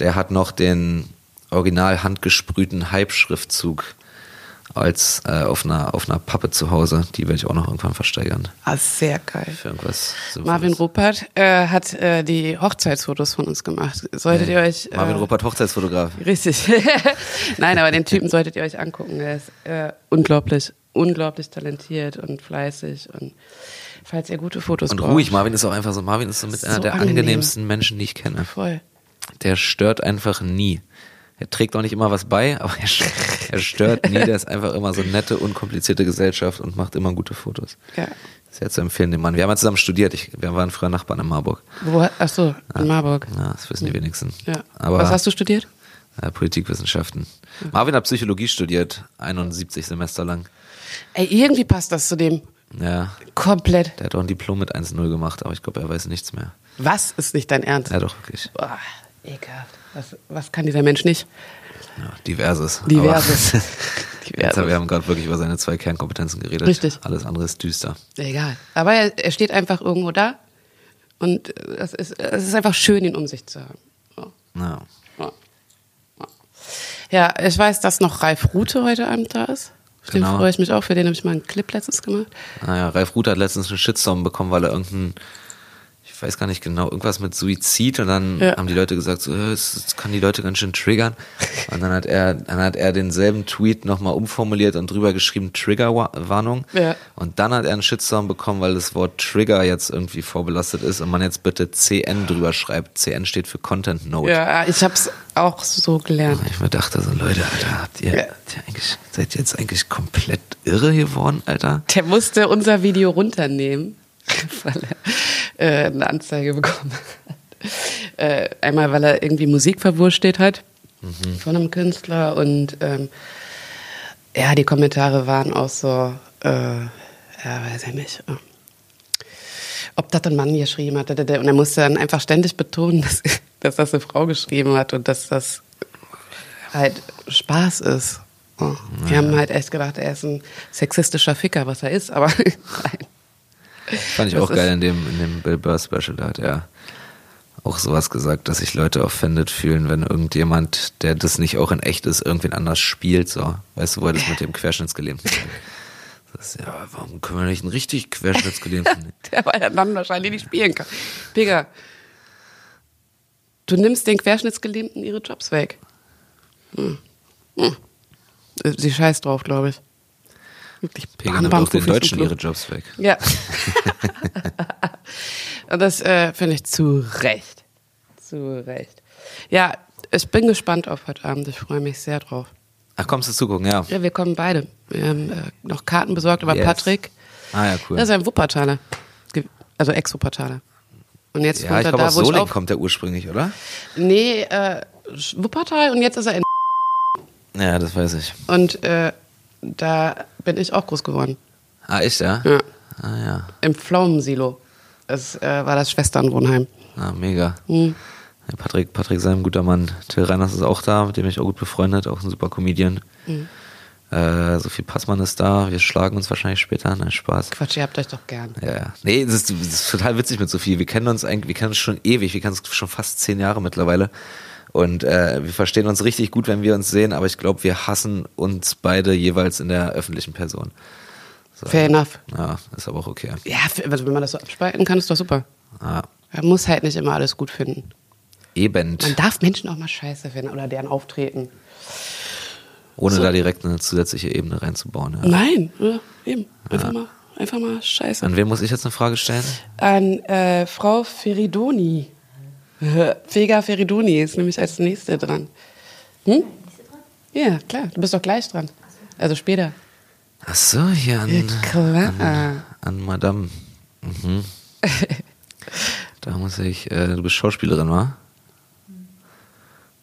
der hat noch den original handgesprühten Hype-Schriftzug als äh, auf einer auf einer Pappe zu Hause. Die werde ich auch noch irgendwann versteigern. Ah, sehr geil. Für irgendwas. So Marvin Ruppert äh, hat äh, die Hochzeitsfotos von uns gemacht. Solltet ihr euch. Äh, Marvin Ruppert, Hochzeitsfotograf. Richtig. Nein, aber den Typen solltet ihr euch angucken. Er ist äh, unglaublich, unglaublich talentiert und fleißig. Und falls ihr gute Fotos Und braucht. ruhig, Marvin ist auch einfach so, Marvin ist so mit So einer der angenehm. angenehmsten Menschen, die ich kenne. Voll. Der stört einfach nie. Er trägt auch nicht immer was bei, aber er, er stört nie. Der ist einfach immer so nette, unkomplizierte Gesellschaft und macht immer gute Fotos. Ja. Sehr zu empfehlen, den Mann. Wir haben ja zusammen studiert. Ich, wir waren früher Nachbarn in Marburg. Wo, ach so, in Marburg. Ja, das wissen die wenigsten. Ja. Aber Was hast du studiert? äh, Politikwissenschaften. Marvin hat Psychologie studiert, 71 Semester lang. Ey, irgendwie passt das zu dem Ja, komplett. der hat auch ein Diplom mit 1-0 gemacht, aber ich glaube, er weiß nichts mehr. Was ist nicht dein Ernst? Ja, doch, wirklich. Boah, ekelhaft. Was, was kann dieser Mensch nicht? Ja, diverses. Diverses. Diverses. Wir haben gerade wirklich über seine zwei Kernkompetenzen geredet. Richtig. Alles andere ist düster. Egal. Aber er, er steht einfach irgendwo da und äh, es ist, es ist einfach schön, ihn um sich zu haben. So. Ja. Ja. Ich weiß, dass noch Ralf Rute heute Abend da ist. Auf Den Genau. freue ich mich auch. Für den habe ich mal einen Clip letztens gemacht. Naja, Ralf Ruther hat letztens einen Shitstorm bekommen, weil er irgendein, ich weiß gar nicht genau, irgendwas mit Suizid und dann Ja. haben die Leute gesagt, so, das, kann die Leute ganz schön triggern. Und dann hat er, dann hat er denselben Tweet nochmal umformuliert und drüber geschrieben, Triggerwarnung. Ja. Und dann hat er einen Shitstorm bekommen, weil das Wort Trigger jetzt irgendwie vorbelastet ist und man jetzt bitte CN drüber schreibt. CN steht für Content Note. Ja, ich habe es auch so gelernt. Ich mir dachte so, Leute, Alter, habt ihr, Ja. habt ihr eigentlich, seid ihr jetzt eigentlich komplett irre geworden, Alter? Der musste unser Video runternehmen, weil er äh, eine Anzeige bekommen hat. Äh, einmal, weil er irgendwie Musik verwurstet hat von einem Künstler und ähm, ja, die Kommentare waren auch so, äh, ja, weiß ich nicht. äh, Ob das ein Mann geschrieben hat. Und er musste dann einfach ständig betonen, dass, dass das eine Frau geschrieben hat und dass das halt Spaß ist. Oh. Wir haben halt echt gedacht, er ist ein sexistischer Ficker, was er ist, aber nein. Fand ich Das auch geil in dem, in dem Bill Burr Special, da hat er auch sowas gesagt, dass sich Leute offended fühlen, wenn irgendjemand, der das nicht auch in echt ist, irgendwen anders spielt, so. Weißt du, wo er das mit dem Querschnittsgelähmten ist, ja, warum können wir nicht einen richtig Querschnittsgelähmten nehmen? Der weil er dann wahrscheinlich nicht spielen kann. Pega, du nimmst den Querschnittsgelähmten ihre Jobs weg. Hm. Hm. Sie scheißt drauf, glaube ich. Wirklich. Pega nimmt auch den Deutschen ihre Jobs weg. Ja. Und das äh, finde ich zu Recht. Zu Recht. Ja, ich bin gespannt auf heute Abend. Ich freue mich sehr drauf. Ach, kommst du zugucken, ja. Ja, wir kommen beide. Wir haben äh, noch Karten besorgt über Yes. Patrick. Ah ja, cool. Das ist ein Wuppertaler. Also Ex-Wuppertaler. Und jetzt ja, kommt ich er glaube, da, aus wo ich Solingen auf... kommt der ursprünglich, oder? Nee, äh, Wuppertal und jetzt ist er in... Ja, das weiß ich. Und äh, da bin ich auch groß geworden. Ah, ich, ja? Ja. Ah, ja. Im Pflaumensilo. Das äh, war das Schwesternwohnheim. Ah, mega. Hm. Ja, Patrick, Patrick sei ein guter Mann. Till Reiners ist auch da, mit dem ich auch gut befreundet, auch ein super Comedian. Mhm. Äh, Sophie Passmann ist da, wir schlagen uns wahrscheinlich später, nein, Spaß. Quatsch, ihr habt euch doch gern. Ja, ja. Nee, das ist, das ist total witzig mit Sophie. Wir kennen uns eigentlich, wir kennen uns schon ewig, wir kennen uns schon fast zehn Jahre mittlerweile. Und äh, wir verstehen uns richtig gut, wenn wir uns sehen, aber ich glaube, wir hassen uns beide jeweils in der öffentlichen Person. So. Fair enough. Ja, ist aber auch okay. Ja, also wenn man das so abspalten kann, ist doch super. Ja. Man muss halt nicht immer alles gut finden. Eben. Man darf Menschen auch mal scheiße finden oder deren Auftreten. Ohne So. da direkt eine zusätzliche Ebene reinzubauen. Ja. Nein, ja, eben. Einfach mal, einfach mal scheiße. An wen muss ich jetzt eine Frage stellen? An äh, Frau Feridoni. Vega Feridoni ist nämlich als nächste dran. Hm? Ja, klar, du bist doch gleich dran. Also später. Ach so, hier an, Klar. an, an Madame. Mhm. da muss ich, äh, du bist Schauspielerin, wa?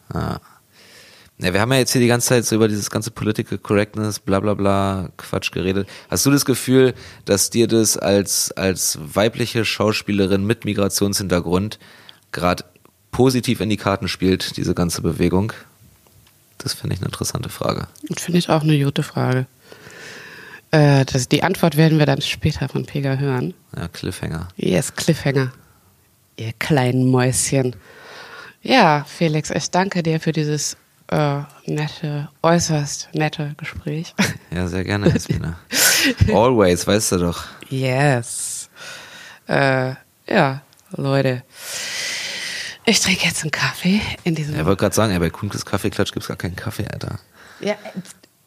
Ah. Ja, wir haben ja jetzt hier die ganze Zeit so über dieses ganze Political Correctness, bla bla bla, Quatsch geredet. Hast du das Gefühl, dass dir das als, als weibliche Schauspielerin mit Migrationshintergrund gerade positiv in die Karten spielt, diese ganze Bewegung? Das finde ich eine interessante Frage. Finde ich auch eine gute Frage. Äh, das, die Antwort werden wir dann später von Pega hören. Ja, Cliffhanger. Yes, Cliffhanger. Ihr kleinen Mäuschen. Ja, Felix, ich danke dir für dieses äh, nette, äußerst nette Gespräch. Ja, sehr gerne, Jasmina. Always, weißt du doch. Yes. Äh, ja, Leute. Ich trinke jetzt einen Kaffee in diesem. Er wollte gerade sagen, ey, bei Kuhnkes Kaffeeklatsch gibt's gar keinen Kaffee, Alter. Ja,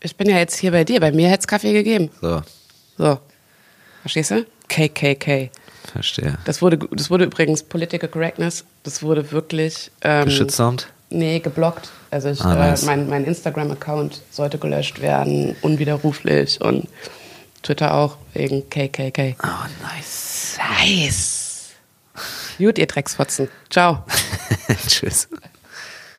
ich bin ja jetzt hier bei dir. Bei mir hätte es Kaffee gegeben. So, So. Verstehst du? KKK. verstehe. Das wurde, das wurde übrigens Political Correctness. Das wurde wirklich. Ähm, Geschützsamt? Nee, geblockt. Also ich, Ah, nice. äh, mein, mein Instagram-Account sollte gelöscht werden, unwiderruflich und Twitter auch wegen KKK. Oh, nice. Nice. Gut, ihr Drecksfotzen. Ciao. Tschüss.